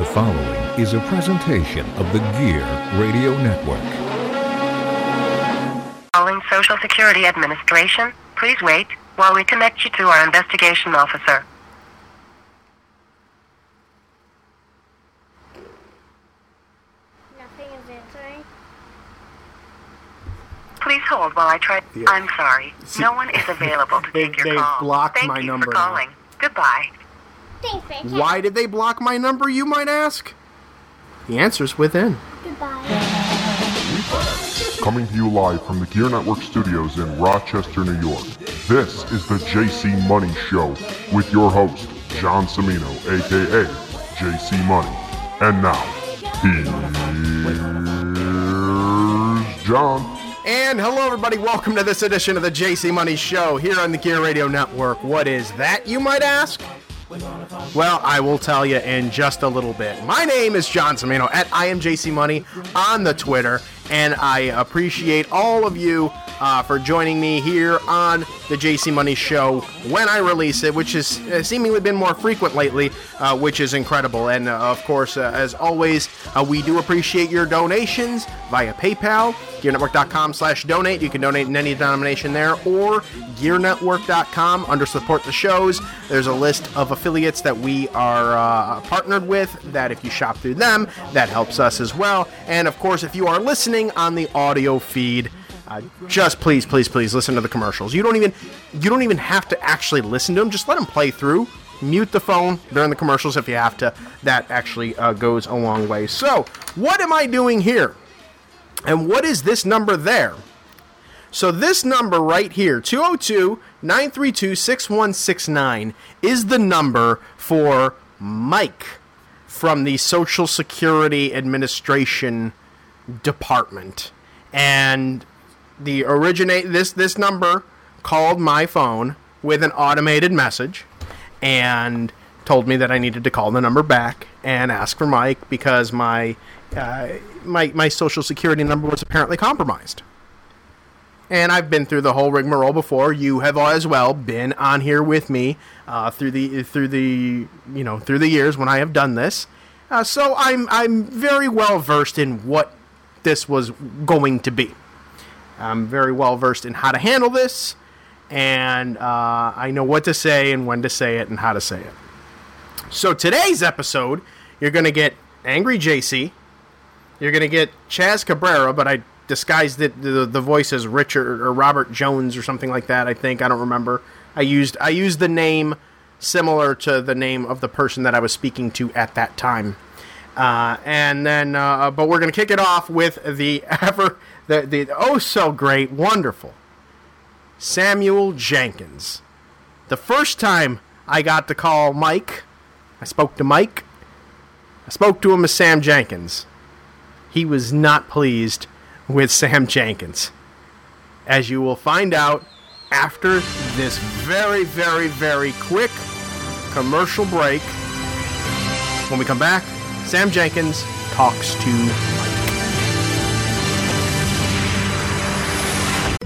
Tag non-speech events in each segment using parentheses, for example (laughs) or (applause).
The following is a presentation of the Gear Radio Network. Calling Social Security Administration. Please wait while we connect you to our investigation officer. Nothing is answering. Please hold while I try. Yeah. I'm sorry. See- no one is (laughs) available to They- take your they call. blocked Thank my you number for now. calling. Goodbye. Thanks, Rick. Why did they block my number, you might ask? The answer's within. Goodbye. Coming to you live from the Gear Network studios in Rochester, New York. This is the JC Money Show with your host, John Semino, aka JC Money. And now, here's John. And hello, everybody. Welcome to this edition of the JC Money Show here on the Gear Radio Network. What is that, you might ask? Well, I will tell you in just a little bit. My name is John Semino at I am JC Money on the Twitter, and I appreciate all of you uh, for joining me here on the JC Money Show when I release it, which has uh, seemingly been more frequent lately, uh, which is incredible. And uh, of course, uh, as always, uh, we do appreciate your donations via PayPal, gearnetwork.com slash donate. You can donate in any denomination there, or gearnetwork.com under support the shows. There's a list of affiliates that we are partnered with that if you shop through them, that helps us as well. And of course, if you are listening on the audio feed, just please, please, please listen to the commercials. You don't even you don't even have to actually listen to them. Just let them play through. Mute the phone during the commercials if you have to. That actually uh, goes a long way. So, what am I doing here? And what is this number there? So this number right here, 202-932-6169 is the number for Mike from the Social Security Administration Department. And the originate this this number called my phone with an automated message and told me that I needed to call the number back and ask for Mike because my uh, my my social security number was apparently compromised. And I've been through the whole rigmarole before. You have as well been on here with me uh, through the through the you know through the years when I have done this. Uh, so I'm I'm very well versed in what this was going to be. I'm very well versed in how to handle this, and uh, I know what to say and when to say it and how to say it. So today's episode, you're going to get Angry JC, you're going to get Chaz Cabrera, but I disguised it the, the voice as Richard or Robert Jones or something like that. I think I don't remember. I used I used the name similar to the name of the person that I was speaking to at that time. Uh, and then, uh, but we're going to kick it off with the (laughs) ever the the oh so great, wonderful Samuel Jenkins. The first time I got to call Mike, I spoke to Mike. I spoke to him as Sam Jenkins. He was not pleased with Sam Jenkins. As you will find out after this very, very, very quick commercial break. When we come back, Sam Jenkins talks to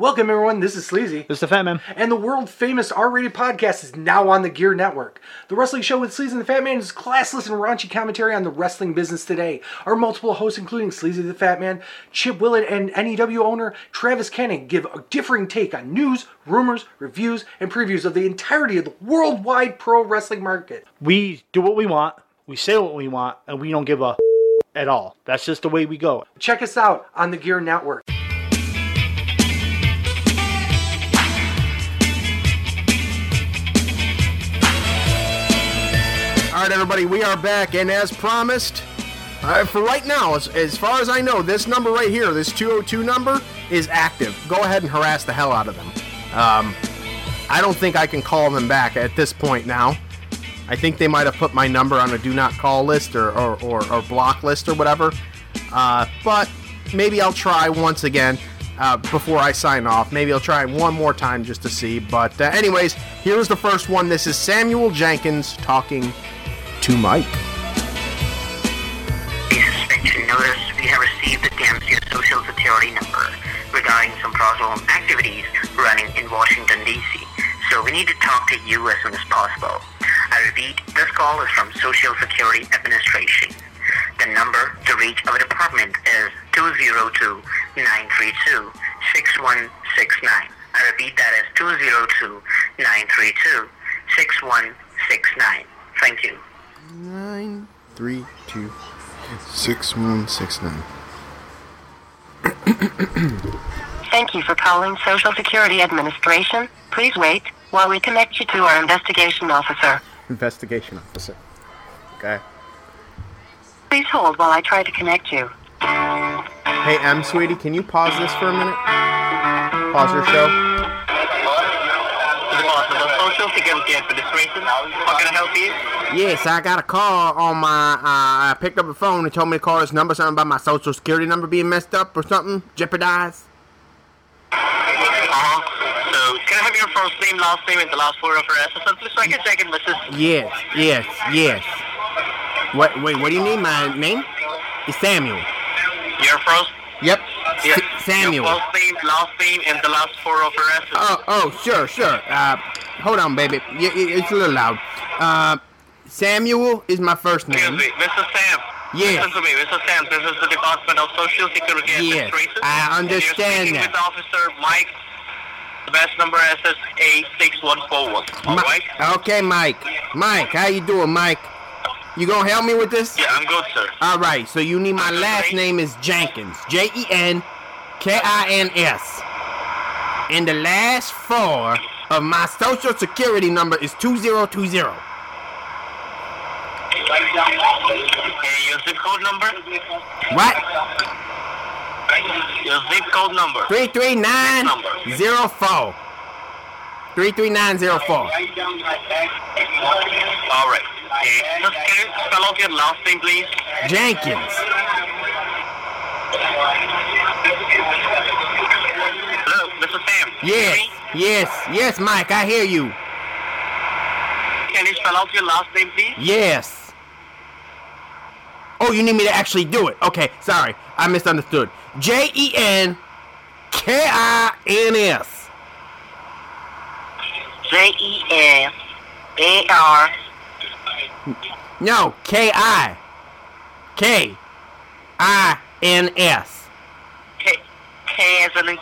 Welcome, everyone. This is Sleazy. This is the Fat Man. And the world famous R rated podcast is now on the Gear Network. The Wrestling Show with Sleazy and the Fat Man is classless and raunchy commentary on the wrestling business today. Our multiple hosts, including Sleazy the Fat Man, Chip Willett, and NEW owner Travis Kenning, give a differing take on news, rumors, reviews, and previews of the entirety of the worldwide pro wrestling market. We do what we want, we say what we want, and we don't give a at all. That's just the way we go. Check us out on the Gear Network. Right, everybody, we are back, and as promised, uh, for right now, as, as far as I know, this number right here, this 202 number, is active. Go ahead and harass the hell out of them. Um, I don't think I can call them back at this point now. I think they might have put my number on a do not call list or, or, or, or block list or whatever. Uh, but maybe I'll try once again uh, before I sign off. Maybe I'll try one more time just to see. But, uh, anyways, here's the first one. This is Samuel Jenkins talking to Mike. suspension notice, we have received the Dempsey Social Security number regarding some fraudulent activities running in Washington, D.C. So we need to talk to you as soon as possible. I repeat, this call is from Social Security Administration. The number to reach our department is 202-932-6169. I repeat, that is 202-932-6169. Thank you. Nine three two six one six nine. Thank you for calling Social Security Administration. Please wait while we connect you to our investigation officer. Investigation officer. Okay. Please hold while I try to connect you. Hey, M, sweetie, can you pause this for a minute? Pause your show. Department of Social Security Administration. How can I help you? Yes, I got a call on my. Uh, I picked up the phone and told me to call this number. Something about my social security number being messed up or something, jeopardized. Uh-huh. So, can I have your first name, last name, and the last four of your SSN, please, so I can check in. Yes, yes, yes. What? Wait, what do you need? My name? It's Samuel. Your first, Yep. yeah, S- Samuel. Your first name, last name, and the last four of your SSN. Oh, oh, sure, sure. Uh, hold on, baby. Y- It's a little loud. Uh, Samuel is my first name. Excuse me, Mr. Sam. Yes. Listen to me, Mr. Sam. This is the Department of Social Security Yes, Administration. I And you're speaking that. with Officer Mike. The best number is A6141. All Mi- right? Okay, Mike. Mike, how you doing, Mike? You gonna help me with this? Yeah, I'm good, sir. All right. So you need my last name is Jenkins. J E N K I N S. And the last four of my social security number is two zero two zero. Okay, your zip code number? What? Your zip code number. Three three nine zero four. Three three nine zero four. All right. Okay. Just can you spell out your last name, please? Jenkins. Hello, Mr. Sam. Yes, yes, yes, Mike. I hear you. Can you spell out your last name, please? Yes. Oh, you need me to actually do it. Okay, sorry. I misunderstood. J E N K I N S. J E N A R. No, K I. K I N S. K K as in.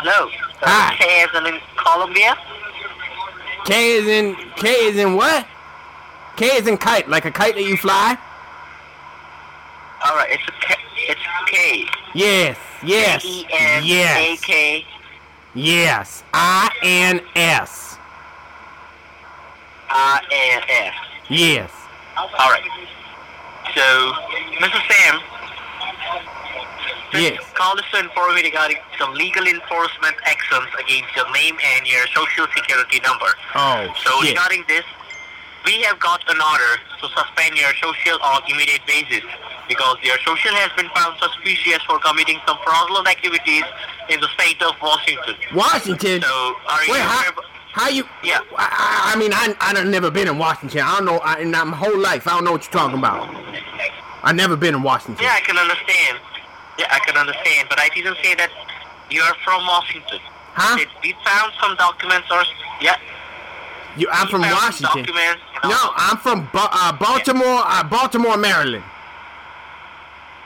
Uh, Hi. K as in Colombia. K is in K is in what? K is in kite, like a kite that you fly. All right, it's a K. It's K. Yes, yes, yes, K. yes. I N S. R N S. Yes. All right. So, Mr. Sam, Yes. call us to inform you regarding some legal enforcement actions against your name and your social security number. Oh, So shit. regarding this, we have got an order to suspend your social on immediate basis because your social has been found suspicious for committing some fraudulent activities in the state of Washington. Washington. So, are you Wait, how, how you? Yeah. I, I mean, I I never been in Washington. I don't know. I, in my whole life, I don't know what you're talking about. I never been in Washington. Yeah, I can understand. Yeah, I can understand, but I didn't say that you are from Washington. Huh? We found some documents or yeah. You, I'm from Washington. No, I'm from Ba- uh, Baltimore, uh, Baltimore, Maryland.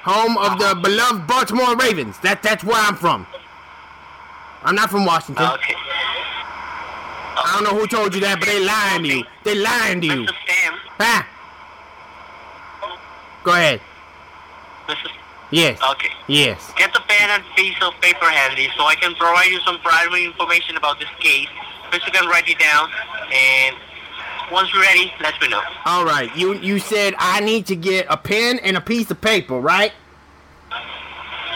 Home of the beloved Baltimore Ravens. That that's where I'm from. I'm not from Washington. Okay. I don't know who told you that, but they lying to you. They lying to you. Mr. Sam, Huh? Go ahead. Mr. Yes. Okay. Yes. Get the pen and piece of paper handy so I can provide you some primary information about this case. First you can write it down and once we're ready, let me know. All right. You you said I need to get a pen and a piece of paper, right?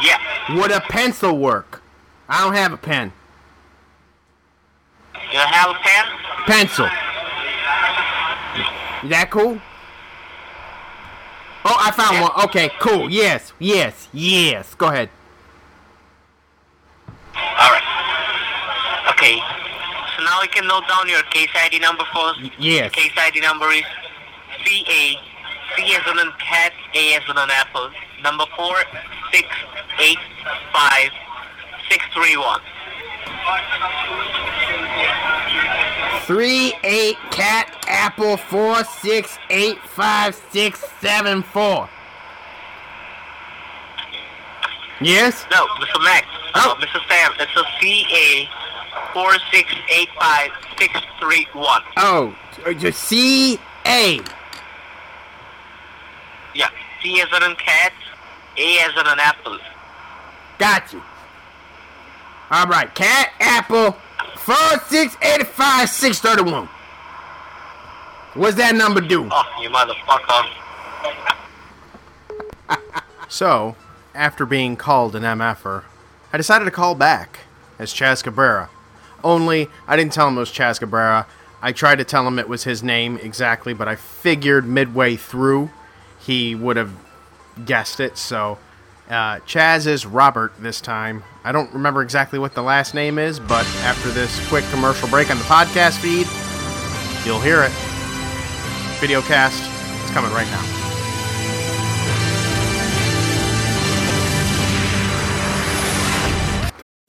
Yeah. Would a pencil work? I don't have a pen. You have a pen? Pencil. Is that cool? Oh, I found one. Okay, cool. Yes, yes, yes. Go ahead. Alright. Okay. So now you can note down your case ID number first. yes. Case ID number is CA, C as in cat, A as in apple, number four six eight five six three one. Three eight cat apple four six eight five six seven four. Yes. No, Mr. Max. Oh. No, Mr. Sam. It's a CA four six eight five six three one. Oh, uh, just C A. Yeah. C as in cat, A as in an apple. Got you. All right, cat apple four six eight five six thirty one. What's that number do? Oh, you motherfucker. (laughs) So, after being called an MFer, I decided to call back as Chaz Cabrera. Only, I didn't tell him it was Chaz Cabrera. I tried to tell him it was his name exactly, but I figured midway through he would have guessed it. So, uh, Chaz is Robert this time. I don't remember exactly what the last name is, but after this quick commercial break on the podcast feed, you'll hear it. Video cast, it's coming right now.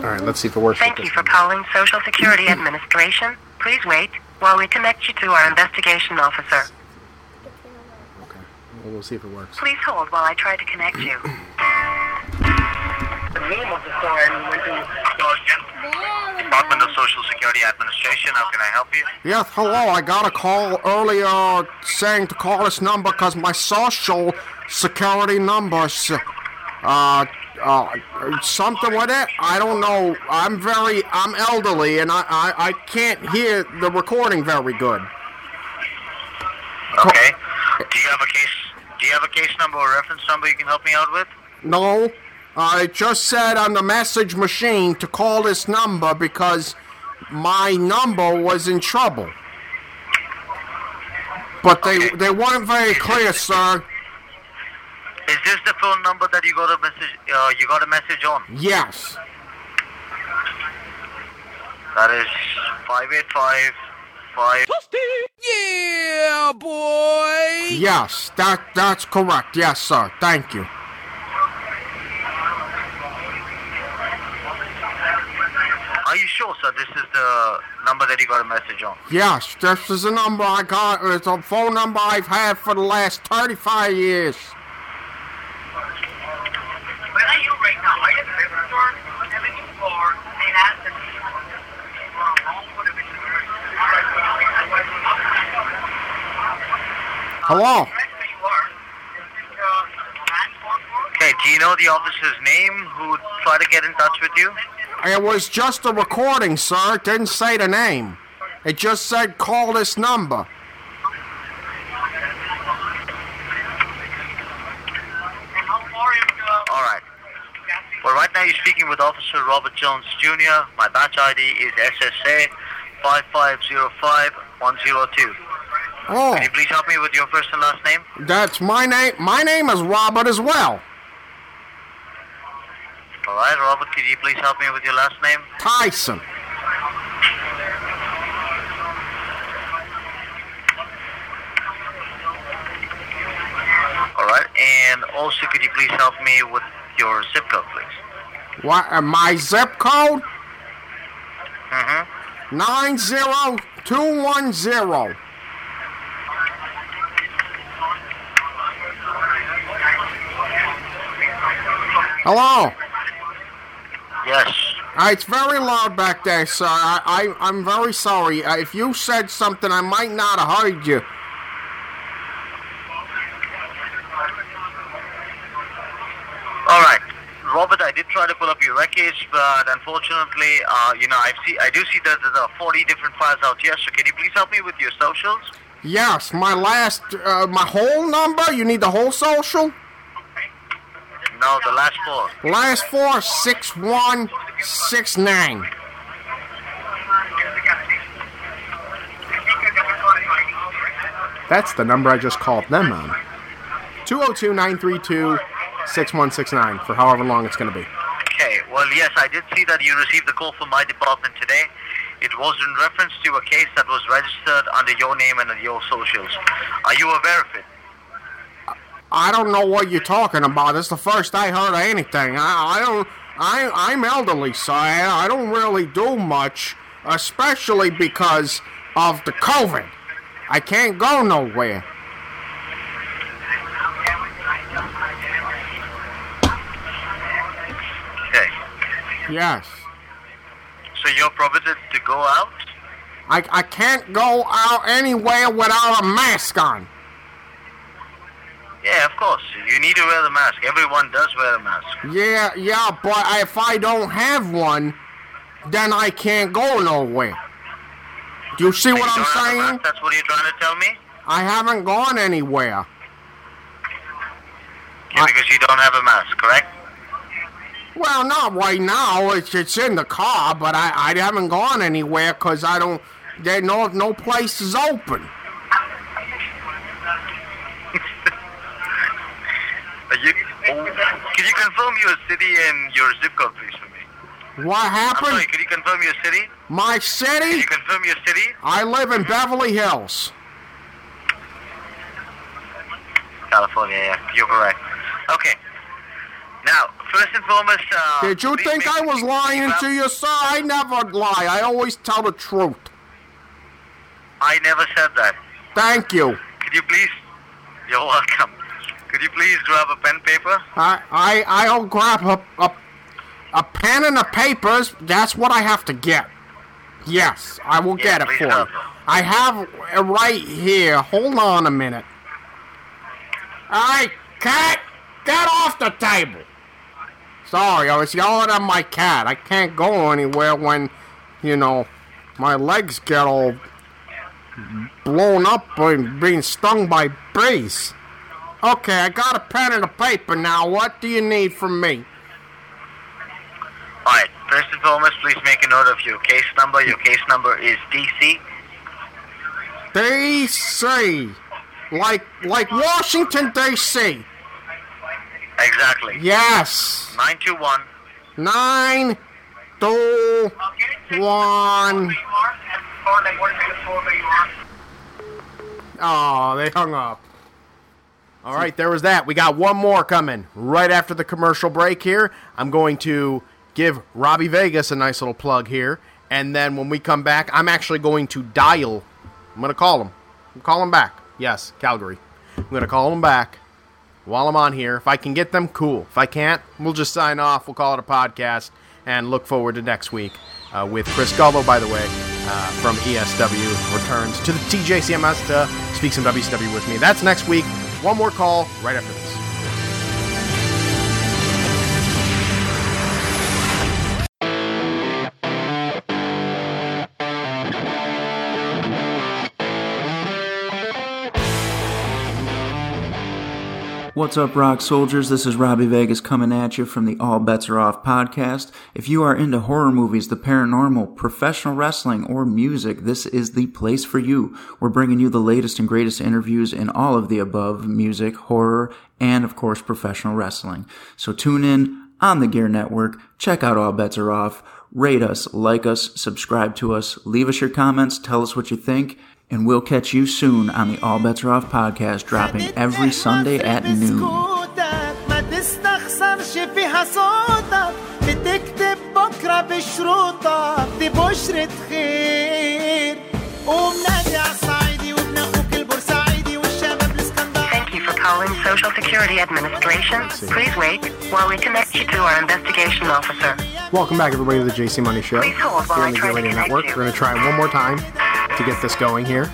All right, let's see if it works. Thank you for calling Social Security Administration. Please wait while we connect you to our investigation officer. Okay, we'll see if it works. Please hold while I try to connect you. (clears throat) The name of the sign went to Department of Social Security Administration. How can I help you? Yes, hello. I got a call earlier saying to call this number because my social security number's uh, uh, something with it. I don't know. I'm very, I'm elderly and I, I, I can't hear the recording very good. Okay. Do you have a case Do you have a case number or reference number you can help me out with? No, I just said on the message machine to call this number because my number was in trouble. But they they weren't very clear, sir. Is this the phone number that you got a message? Uh, you got a message on? Yes. That is five eight five five. Yeah, boy. Yes, that that's correct. Yes, sir. Thank you. Are you sure, sir? This is the number that you got a message on. Yes, this is a number I got. It's a phone number I've had for the last 35 years. Where are you right now? Are you at the liquor store? 74 St. Anthony. Hello. Okay, do you know the officer's name who tried to get in touch with you? It was just a recording, sir. It didn't say the name. It just said call this number. All right. Well, right now you're speaking with Officer Robert Jones Jr. My batch ID is SSA 5505102. Oh, Can you please help me with your first and last name? that's my name. My name is Robert as well. All right, Robert, could you please help me with your last name? Tyson. All right, and also could you please help me with your zip code, please? What? Uh, my zip code? Mm-hmm. Nine zero two one zero. Hello. Yes. Uh, it's very loud back there, sir. I, I I'm very sorry. Uh, if you said something, I might not have heard you. All right, Robert. I did try to pull up your records, but unfortunately, uh, you know, I see, I do see that there are 40 different files out here. So can you please help me with your socials? Yes, my last, uh, my whole number. You need the whole social. No, the last four. Last four six one six nine. That's the number I just called them on. 202 932 6169 for however long it's going to be. Okay. Well, yes, I did see that you received a call from my department today. It was in reference to a case that was registered under your name and your socials. Are you aware of it? I don't know what you're talking about. It's the first I heard of anything. I, I don't. I, I'm elderly, so I, I don't really do much, especially because of the COVID. I can't go nowhere. Okay. Yes. So you're prohibited to go out? I, I can't go out anywhere without a mask on. Yeah, of course. You need to wear the mask. Everyone does wear a mask. Yeah, yeah, but if I don't have one, then I can't go nowhere. Do you see You what I'm have a saying? mask? That's what you're trying to tell me? I haven't gone anywhere. Okay, because you don't have a mask, correct? Well, not right now. It's it's in the car, but I, I haven't gone anywhere because I don't. There no no place is open. Are you, oh, could you confirm your city and your zip code, please, for me? What happened? sorry, could you confirm your city? My city? you confirm your city? I live in Beverly Hills. California, yeah. You're correct. Okay. Now, first and foremost, uh, Did you think I was lying to you, sir? I never lie. I always tell the truth. I never said that. Thank you. Could you please? You're welcome. Could you please grab a pen paper? I I I'll grab a a, a pen and a papers. That's what I have to get. Yes, I will Yeah, get it for you. I have it right here. Hold on a minute. All right, cat, get off the table. Sorry, oh, I was yelling at my cat. I can't go anywhere when, you know, my legs get all blown up and being stung by bees. Okay, I got a pen and a paper now. What do you need from me? Alright, first and foremost, please make a note of your case number. Your case number is DC. DC. Like like Washington DC. Exactly. Yes. 921. Nine, two, one. Oh, they hung up. All right, there was that. We got one more coming right after the commercial break here. I'm going to give Robbie Vegas a nice little plug here. And then when we come back, I'm actually going to dial. I'm going to call him. I'm call him back. Yes, Calgary. I'm going to call him back while I'm on here. If I can get them, cool. If I can't, we'll just sign off. We'll call it a podcast and look forward to next week uh, with Chris Gullo, by the way, uh, from ESW, returns to the TJCMS to speak some WCW with me. That's next week. One more call right after this. What's up, rock soldiers? This is Robbie Vegas coming at you from the All Bets Are Off podcast. If you are into horror movies, the paranormal, professional wrestling, or music, this is the place for you. We're bringing you the latest and greatest interviews in all of the above music, horror, and of course, professional wrestling. So tune in on the Gear Network. Check out All Bets Are Off. Rate us, like us, subscribe to us, leave us your comments, tell us what you think, and we'll catch you soon on the All Bets Are Off podcast, dropping every Sunday at noon. سكوتك ما تستخسرش فيها صوتك بتكتب بكرة بشروطك دي بشرة خير قوم نادي على الصعيدي وابن اخوك البورسعيدي والشباب الاسكندراني Thank you for calling Social Security Administration. Please wait while we connect you to our investigation officer. Welcome back, everybody, to the JC Money Show Please hold while here I on the try Gear to Radio connect Network. you. We're going to try one more time to get this going here.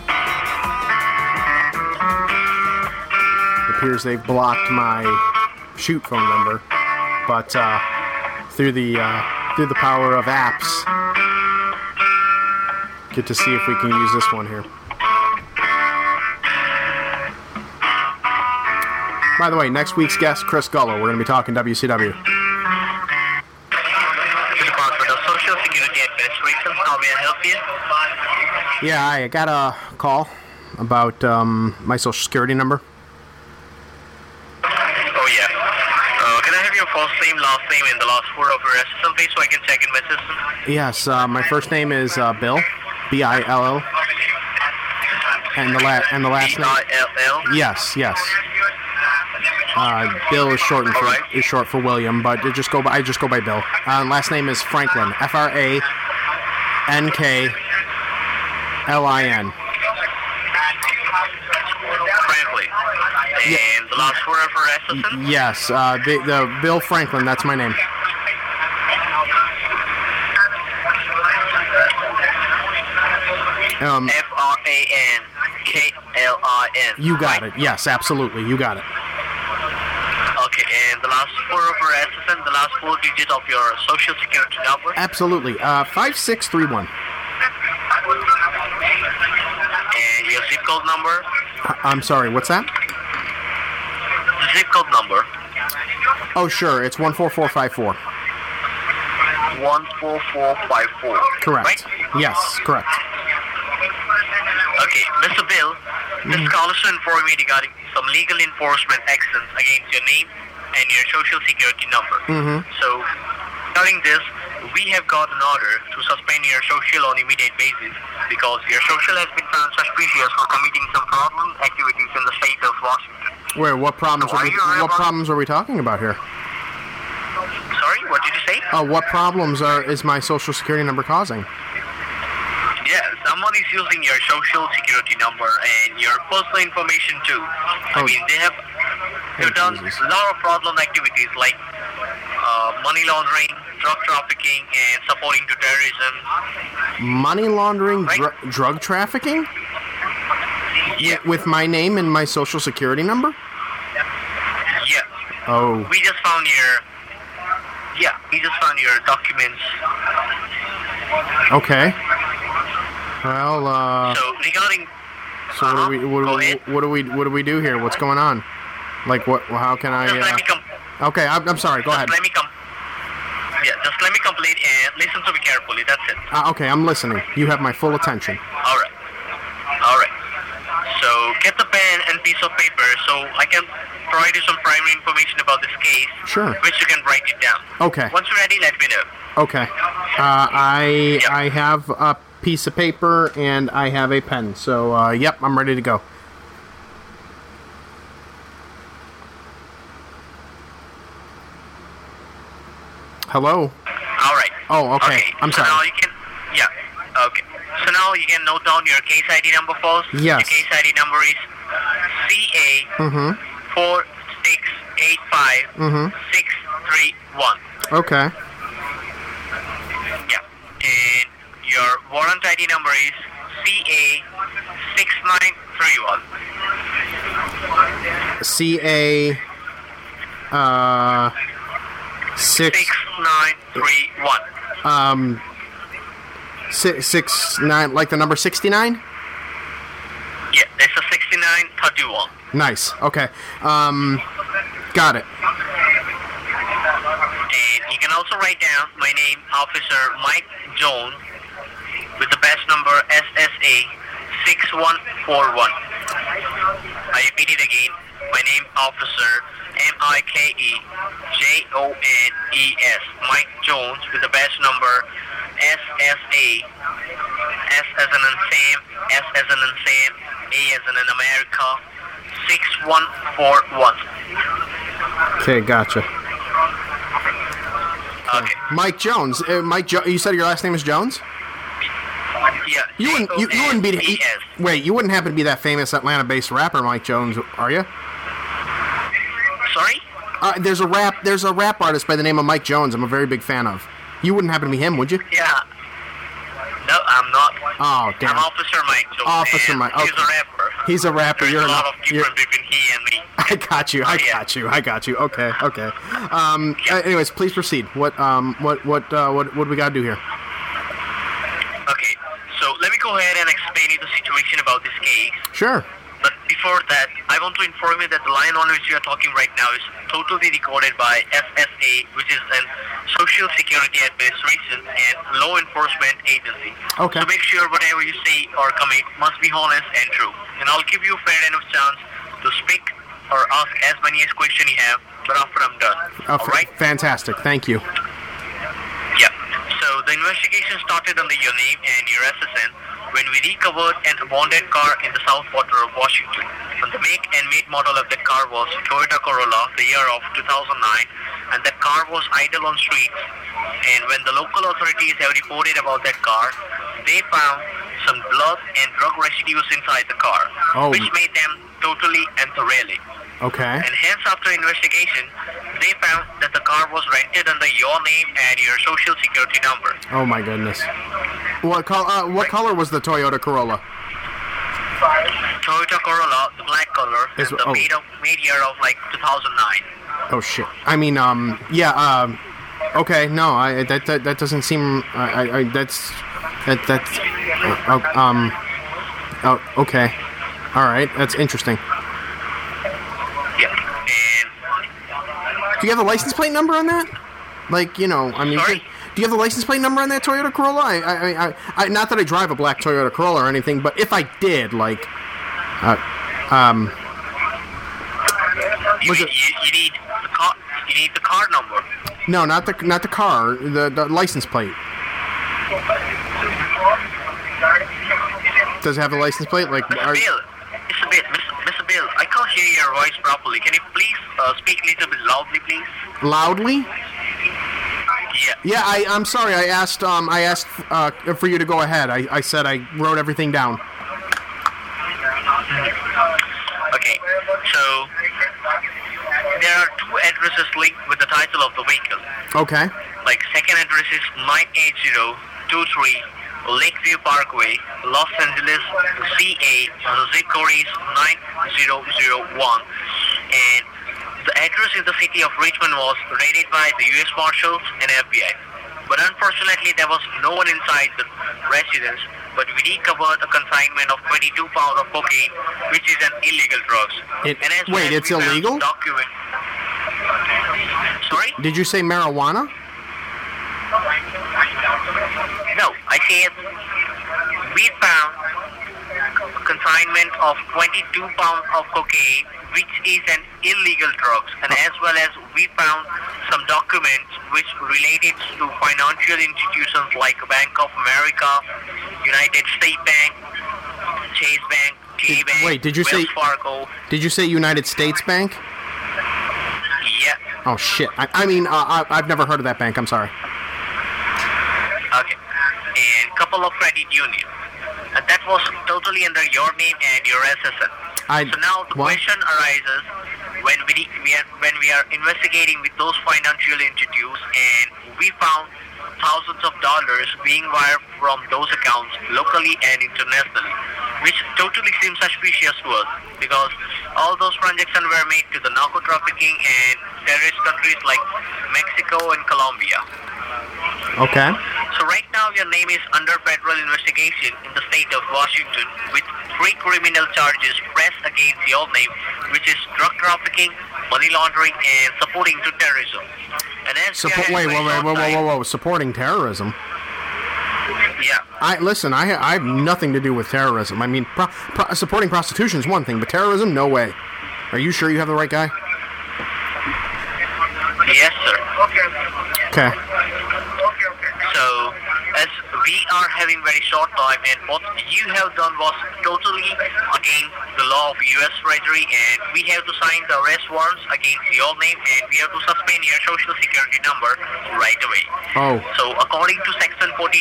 It appears they've blocked my shoot phone number, but uh, through the uh, through the power of apps, get to see if we can use this one here. By the way, next week's guest, Chris Gullo. We're going to be talking WCW. Department of Social Security Administration. How may I help you? Yeah, I got a call about um, my social security number. Oh, yeah. Uh, can I have your first name, last name, and the last four of your SSN, please, so I can check in my system? Yes, uh, my first name is uh, Bill, B I L L, and the la- and the last name. B-I-L-L? Yes, yes. Uh, Bill is short for is short for William, but just go by I just go by Bill. Uh, last name is Franklin, F R A N K L I N. Franklin. And the last four of your SSN? Yes, uh, the, the Bill Franklin. That's my name. Um, F-R-A-N-K-L-I-N. you got it. Yes, absolutely. You got it. Okay, and the last four of your SSN, the last four digits of your social security number? Absolutely. Uh, five six three one. And your zip code number? I'm sorry. What's that? Zip code number. Oh, sure. It's one four four five four. 14454. Correct. Yes, correct. Okay, Mr. Bill, this call is to inform me regarding some legal enforcement actions against your name and your social security number. Mm-hmm. So, regarding this, we have got an order to suspend your social on immediate basis because your social has been found suspicious for committing some fraudulent activities in the state of Washington. Wait, what problems So are we, what problems are we talking about here? Sorry, what did you say? Uh, what problems are is my social security number causing? Yeah, someone is using your social security number and your personal information too. I Oh. mean, they have they've done a lot of fraudulent activities like uh, money laundering, drug trafficking, and supporting to terrorism. Money laundering, dr- drug trafficking? Yeah. With my name and my social security number? Yeah, Oh, we just found your yeah, we just found your documents. okay. Well, uh, So regarding so what do we what, do we what do we what do we do here? What's going on? Like what? How can I? Uh, okay, I'm, I'm sorry. Go just ahead. let me com- Yeah, just let me complete and listen to me carefully. That's it. Uh, okay, I'm listening. You have my full attention. All right. All right. So get the pen and piece of paper so I can provide you some primary information about this case. Sure. Which you can write it down. Okay. Once you're ready, let me know. Okay. Uh, I I have a piece of paper and I have a pen. So uh, yep, I'm ready to go. Hello. All right. Oh, okay. I'm so sorry. now you can, yeah, okay. So now you can note down your case ID number first. Yes. Your case ID number is CA Mm-hmm. four six eight five Mm-hmm. six three one. Okay. Yeah. And your warrant ID number is CA six nine three one. C A. Uh. Six. Six nine three one. Um. Six, six nine, like the number sixty nine. Yeah, it's a sixty nine one. Nice. Okay. Um. Got it. And you can also write down my name, Officer Mike Jones, with the badge number SSA 6141. I repeat it again. My name, Officer M-I-K-E-J-O-N-E-S. Mike Jones with the badge number SSA. S as in Sam, S as in Sam, A as in America, 6141. Okay, gotcha. Okay. Mike Jones. Uh, Mike, jo- you said your last name is Jones. Yeah. You wouldn't. You, you wouldn't be. You, wait, you wouldn't happen to be that famous Atlanta-based rapper, Mike Jones, are you? Uh, there's a rap. There's a rap artist by the name of Mike Jones. I'm a very big fan of. You wouldn't happen to be him, would you? Yeah. No, I'm not. Oh, damn. I'm Officer Mike Jones. Officer and Mike, He's a rapper. He's a rapper. There's You're a lot not. of difference between he and me. (laughs) I got you. I got you. I got you. Okay. Okay. Um. uh, anyways, please proceed. What? Um. What? What? Uh. What? What do we got to do here? Okay, so let me go ahead and explain you the situation about this case. Sure. Before that, I want to inform you that the line on which we are talking right now is totally recorded by SSA, which is an Social Security Administration and law enforcement agency. Okay. So make sure whatever you say or commit must be honest and true. And I'll give you a fair enough chance to speak or ask as many as question you have, but after I'm done. Uh, All right? Fantastic. Thank you. Yeah. So the investigation started under your name and your SSN when we recovered an abandoned car in the south quarter of Washington. The make and make model of that car was Toyota Corolla, the year of 2009, and that car was idle on streets. And when the local authorities have reported about that car, they found some blood and drug residues inside the car, Oh. which made them totally and thoroughly. Okay. And hence, after investigation, they found that the car was rented under your name and your social security number. Oh my goodness. What color? Uh, what color was the Toyota Corolla? Toyota Corolla, the black color, Is- the oh. made, of, made year of like 2009. Oh shit. I mean, um, yeah. Um, okay. No, I that that, that doesn't seem. I, I, I that's that that's. Uh, oh, um. Oh, okay. All right. That's interesting. Yeah. And Do you have the license plate number on that? Like, you know, I mean, do, do you have the license plate number on that Toyota Corolla? I, I, I, I, not that I drive a black Toyota Corolla or anything, but if I did, like, uh, um, you, was you, it? you need the car. You need the car number. No, not the not the car, the, the license plate. Does it have a license plate? Like, Mr. are, Bill, Mr. Bill. Mr. Bill, I can't hear your voice properly. Can you please uh, speak a little bit loudly, please? loudly? Yeah. Yeah, I, I'm sorry. I asked, um, I asked uh, for you to go ahead. I, I said I wrote everything down. Okay, so there are two addresses linked with the title of the vehicle. Okay. Like second address is 98023 Lakeview Parkway, Los Angeles, CA. The zip code is 9001. And the address in the city of Richmond was raided by the U.S. Marshals and FBI. but unfortunately there was no one inside the residence. But we recovered a consignment of 22 pounds of cocaine, which is an illegal drug. It- And as wait, it's illegal? Document. Sorry? Did you say marijuana? No, I said we found a consignment of 22 pounds of cocaine, which is an illegal drugs, and as well as we found some documents which related to financial institutions like Bank of America, United States Bank, Chase Bank, TD Bank, wait, did you Wells say- Fargo. Did you say United States Bank? Yeah. Oh shit! I, I mean, uh, I, I've never heard of that bank. I'm sorry. Okay. And couple of credit unions. And that was totally under your name and your SSN. I- so now the what? question arises when we, we are when we are investigating with those financial institutes and we found thousands of dollars being wired from those accounts locally and internationally, which totally seems suspicious to us because all those transactions were made to the narco trafficking and terrorist countries like Mexico and Colombia. Okay. So right now your name is under federal investigation in the state of Washington with three criminal charges pressed against your name, which is drug trafficking, money laundering, and supporting to terrorism. And as we are Support. Wait, wait, wait, whoa, whoa, whoa, whoa! Supporting terrorism. Yeah. I listen. I ha- I have nothing to do with terrorism. I mean, pro- pro- supporting prostitution is one thing, but terrorism, no way. Are you sure you have the right guy? Yes, sir. Okay. So, as we are having very short time, and what you have done was totally against the law of U.S. Treasury, and we have to sign the arrest warrants against your name, and we have to suspend your social security number right away. Oh. So, according to Section 42,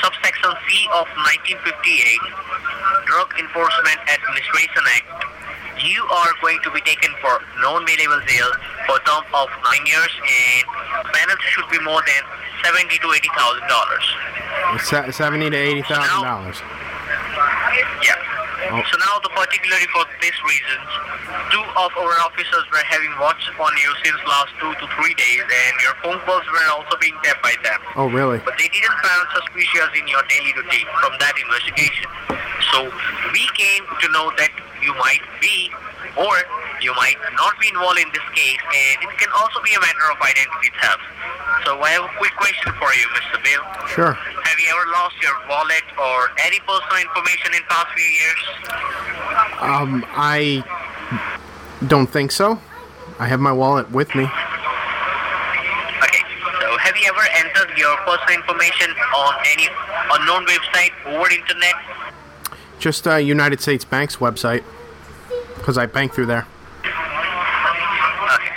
subsection C of 1958, Drug Enforcement Administration Act, you are going to be taken for non-bailable jail for a term of nine years, and penalty should be more than seventy to eighty thousand dollars. Seventy to eighty thousand dollars. Yeah. Oh. So now, the particularly for these reasons, two of our officers were having watched on you since last two to three days, and your phone calls were also being tapped by them. Oh, really? But they didn't find suspicious in your daily routine from that investigation. So we came to know that you might be or you might not be involved in this case and it can also be a matter of identity theft. So I have a quick question for you, Mr. Bill. Sure. Have you ever lost your wallet or any personal information in past few years? Um, I don't think so. I have my wallet with me. Okay. So have you ever entered your personal information on any unknown website over internet? Just uh, United States Bank's website, because I bank through there. Okay.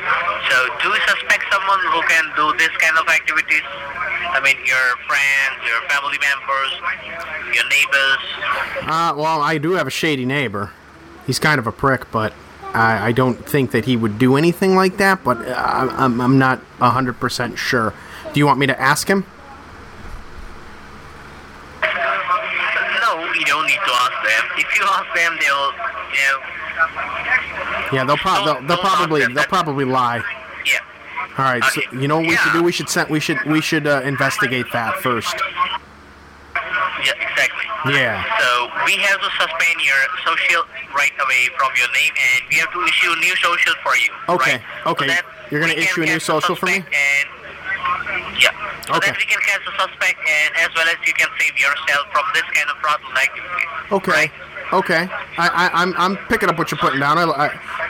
So do you suspect someone who can do this kind of activities? I mean, your friends, your family members, your neighbors. Uh, well, I do have a shady neighbor. He's kind of a prick, but I, I don't think that he would do anything like that. But uh, I'm, I'm not hundred percent sure. Do you want me to ask him? No, you don't need to ask them. If you ask them, they'll, you know, Yeah, they'll, pro- they'll, they'll probably they'll probably lie. yeah. All right, so you know what we should do? We should send, we should we should uh, investigate that first. Yeah, exactly. Yeah. So we have to suspend your social right away from your name, and we have to issue a new social for you. Okay. right? Okay. So You're gonna issue a new social for me? And yeah. So Okay. that we can catch the suspect, and as well as you can save yourself from this kind of fraudulent activity. Okay. Okay. I, I I'm I'm picking up what you're putting down. I,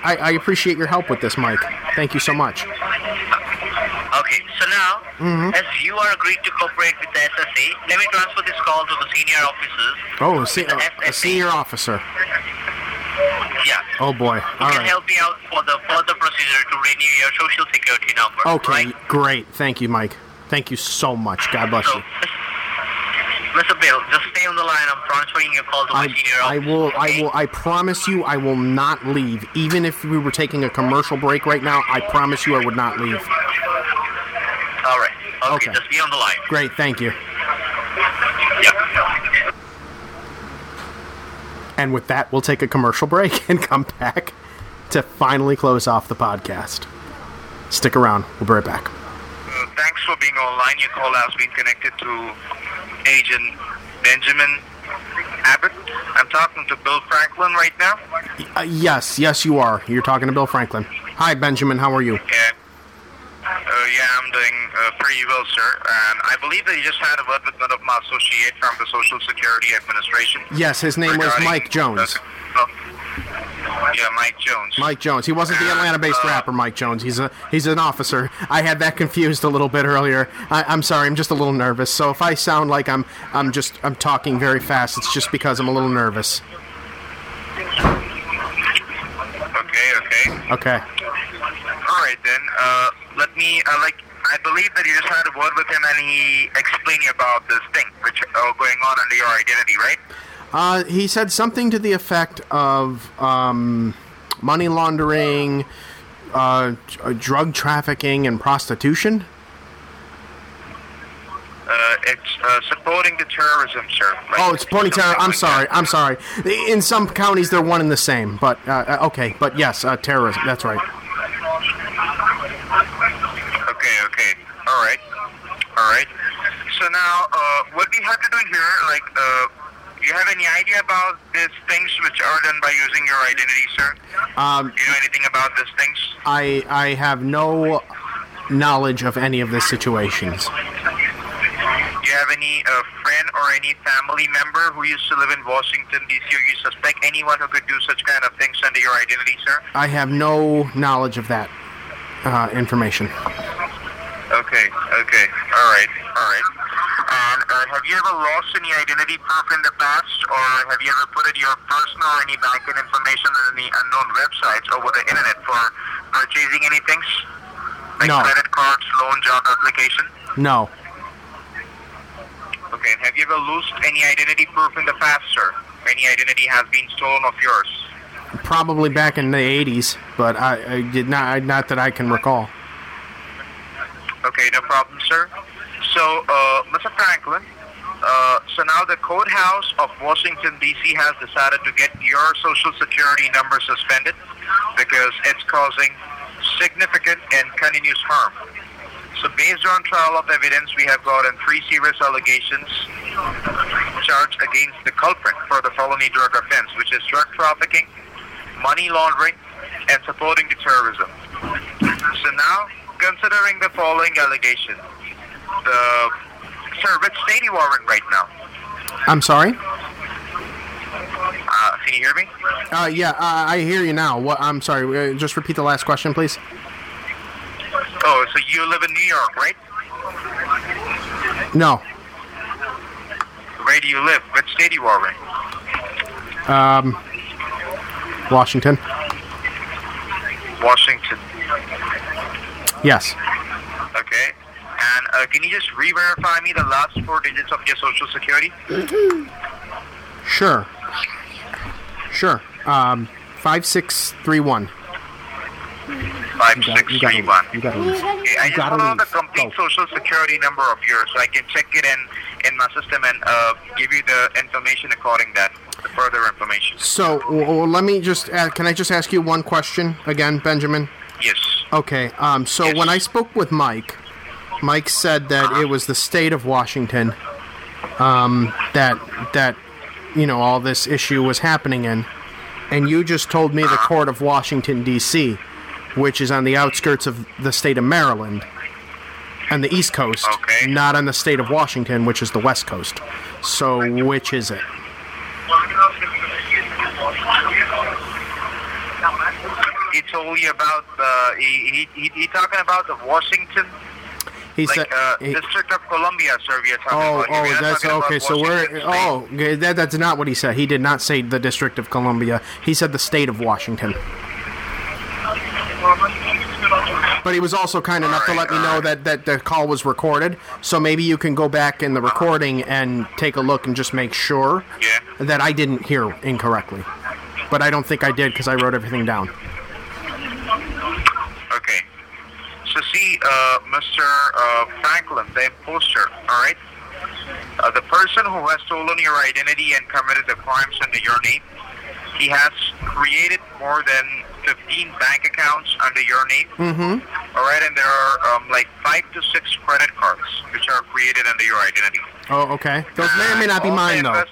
I I appreciate your help with this, Mike. Thank you so much. Okay. So now, Mhm. as you are agreed to cooperate with the SSA, let me transfer this call to the senior officers. Oh, se- a senior officer. Yeah. Oh boy. Who can right. help you out for the further procedure to renew your social security number. Okay. Great. Thank you, Mike. Thank you so much. God bless you. Mr. Bill, just stay on the line. I'm transferring your call to my I, senior I will. I will. I promise you, I will not leave. Even if we were taking a commercial break right now, I promise you, I would not leave. All right. Okay, Okay. just be on the line. Great. Thank you. Yeah. And with that, we'll take a commercial break (laughs) and come back to finally close off the podcast. Stick around. We'll be right back. Uh, thanks for being online. Your call has been connected to Agent Benjamin Abbott. I'm talking to Bill Franklin right now. Uh, yes, yes, you are. You're talking to Bill Franklin. Hi, Benjamin. How are you? Yeah. Uh, yeah, I'm doing uh, pretty well, sir. And I believe that you just had a word with one of my associate from the Social Security Administration. Yes, his name was Mike Jones. Yeah, Mike Jones. Mike Jones. He wasn't the Atlanta-based rapper Mike Jones. He's a he's an officer. I had that confused a little bit earlier. I, I'm sorry. I'm just a little nervous. So if I sound like I'm I'm just I'm talking very fast, it's just because I'm a little nervous. Okay, okay. Okay. Right then. Uh, let me uh, like. I believe that you just had a word with him, and he explained you about this thing which uh, going on under your identity, right? Uh, he said something to the effect of um, money laundering, uh, drug trafficking, and prostitution. Uh, it's uh, supporting the terrorism, sir. Like, Oh, it's pony terror. I'm like sorry. I'm sorry. In some counties, they're one and the same. But uh, uh, okay. But yes, uh, terrorism. That's right. Okay, okay. All right. All right. So now, uh, what we have to do here, like, uh, you have any idea about these things which are done by using your identity, sir? Um, Do you know anything about these things? I I have no knowledge of any of the situations. Do you have any uh, friend or any family member who used to live in Washington, D.C., or you suspect anyone who could do such kind of things under your identity, sir? I have no knowledge of that uh, information. Okay, okay. All right, all right. And uh, have you ever lost any identity proof in the past, or have you ever put in your personal or any banking information on any unknown websites over the internet for purchasing any things? Like No. credit cards, loan, job application? No. Okay, have you ever lost any identity proof in the past, sir? Any identity has been stolen of yours? Probably back in the 80s, but I, I did not. Not that I can recall. Okay, no problem, sir. So, uh, Mr. Franklin, uh, so now the courthouse of Washington, D.C. has decided to get your social security number suspended because it's causing significant and continuous harm. So based on trial of evidence, we have gotten three serious allegations charged against the culprit for the felony drug offense, which is drug trafficking, money laundering, and supporting terrorism. So now, considering the following allegations, the sir, which state you are in right now? I'm sorry. Uh, can you hear me? Uh, yeah, uh, I hear you now. What? I'm sorry. Uh, just repeat the last question, please. Oh, so you live in New York, right? No. Where do you live? Which state you are in? Um, Washington. Washington. Yes. Okay. And uh, can you just re-verify me the last four digits of your social security? (clears throat) Sure. Sure. Um, five six three one. Five You got- six you gotta three leave. one. You gotta leave. Okay, I You just gotta want to know leave. the complete social security number of yours so I can check it in in my system and uh, give you the information according that, the further information. So, w- w- let me just. Uh, can I just ask you one question again, Benjamin? Yes. Okay. Um. So when I spoke with Mike, Mike said that it was the state of Washington, um, that that you know all this issue was happening in, and you just told me the court of Washington D.C., which is on the outskirts of the state of Maryland, on the East Coast, not on the state of Washington, which is the West Coast. So which is it? He told you about the he he, he, he talking about the Washington He like said. uh, he- District of Columbia, sir. We are talking Oh, about. oh, that's okay. So we're oh, that, that's not what he said. He did not say the District of Columbia. He said the state of Washington. But he was also kind enough to let me know that, that the call was recorded. So maybe you can go back in the recording and take a look and just make sure that I didn't hear incorrectly. But I don't think I did because I wrote everything down. Okay. So see, uh, Mr. Uh, Franklin, the imposter, all right? Uh, the person who has stolen your identity and committed the crimes under your name, he has created more than 15 bank accounts under your name. Mm-hmm. All right, and there are um, like five to six credit cards which are created under your identity. Oh, okay. Those may or may not be mine, though.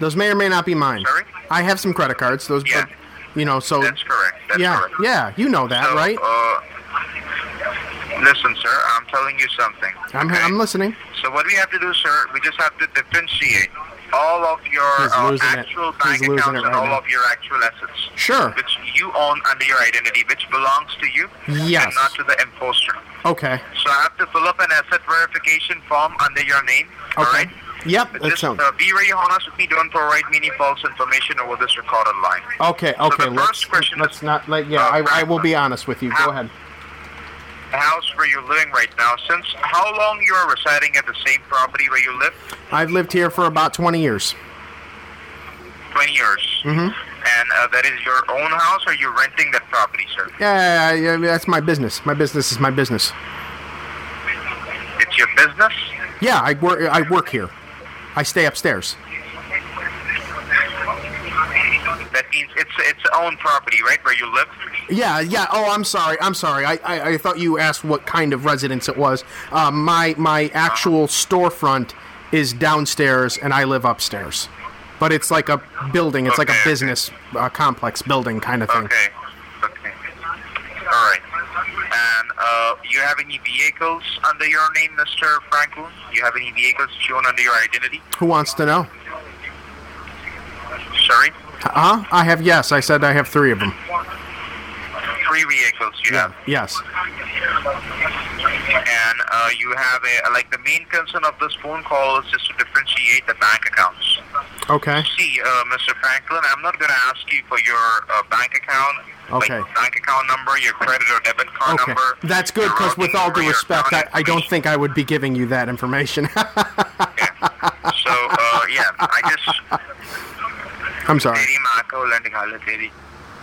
Those may or may not be mine. Sorry? I have some credit cards. Those, Yeah. but, you know, so. That's correct. That's yeah, correct. yeah, you know that, So, right? Uh, listen, sir. I'm telling you something. I'm, I'm listening. So what we have to do, sir, we just have to differentiate all of your uh, losing it. actual bank accounts it and all now. of your actual assets. Sure. Which you own under your identity, which belongs to you, Yes. and not to the imposter. Okay. So I have to fill up an asset verification form under your name. All Okay. right. Yep, that Just uh, be very honest with me. Don't provide me any false information over this recorded line. Okay, okay. the let's question let's not let. Yeah, I, I will be honest with you. Go ahead. The house where you're living right now. Since how long you are residing at the same property where you live? I've lived here for about 20 years. 20 years. Mm-hmm. And uh, that is your own house, or you're renting that property, sir? Yeah, yeah, yeah, that's my business. My business is my business. It's your business. Yeah, I work. I work here. I stay upstairs. That means it's its own property, right, where you live. Yeah, yeah. Oh, I'm sorry. I'm sorry. I, I, I thought you asked what kind of residence it was. Uh, my my actual storefront is downstairs, and I live upstairs. But it's like a building. It's like a business uh, complex building kind of thing. Okay. Okay. All right. And uh, you have any vehicles under your name, Mr. Franklin? You have any vehicles shown under your identity? Who wants to know? Sorry. Uh huh. I have. Yes, I said I have three of them. Three vehicles you have. Yes. And uh, you have a like the main concern of this phone call is just to differentiate the bank accounts. Okay. See, uh, Mr. Franklin, I'm not going to ask you for your uh, bank account, Okay. like bank account number, your credit or debit card Okay. number. That's good because, with all due respect, I, I don't think I would be giving you that information. (laughs) So, uh, yeah, I just. I'm sorry. तेरी माँ को उलट खा तेरी.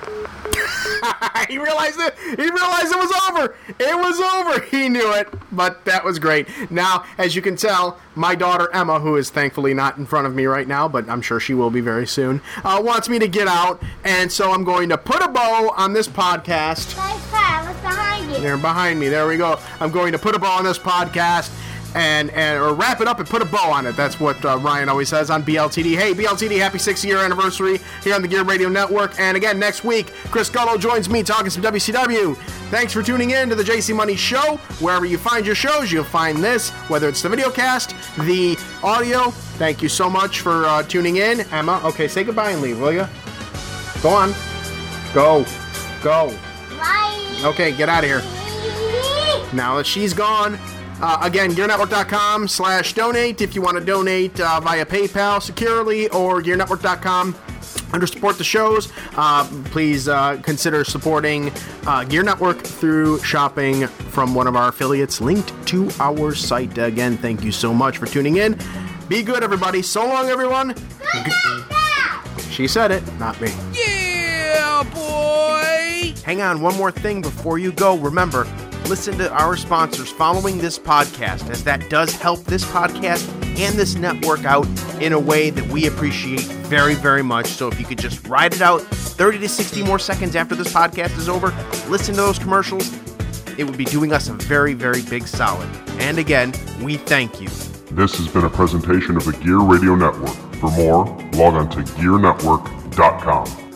(laughs) he realized it. He realized it was over. It was over. He knew it. But that was great. Now, as you can tell, my daughter Emma, who is thankfully not in front of me right now, but I'm sure she will be very soon, uh, wants me to get out, and so I'm going to put a bow on this podcast. Guys, Pat, what's behind you? They're behind me. There we go. I'm going to put a bow on this podcast. And, and or wrap it up and put a bow on it. That's what uh, Ryan always says on BLTD. Hey, BLTD, happy six year anniversary here on the Gear Radio Network. And again, next week, Chris Gullo joins me talking some WCW. Thanks for tuning in to the JC Money Show. Wherever you find your shows, you'll find this, whether it's the video cast, the audio. Thank you so much for uh, tuning in. Emma, okay, say goodbye and leave, will you? Go on. Go. Go. Bye. Okay, get out of here. (laughs) Now that she's gone, uh, again, gearnetwork.com slash donate if you want to donate uh, via PayPal securely or gearnetwork.com under support the shows. Uh, please uh, consider supporting uh, Gear Network through shopping from one of our affiliates linked to our site. Again, thank you so much for tuning in. Be good, everybody. So long, everyone. She said it, not me. Yeah, boy! Hang on, one more thing before you go. Remember, listen to our sponsors following this podcast, as that does help this podcast and this network out in a way that we appreciate very, very much. So if you could just ride it out 30 to 60 more seconds after this podcast is over, listen to those commercials, it would be doing us a very, very big solid. And again, we thank you. This has been a presentation of the Gear Radio Network. For more, log on to gearnetwork.com.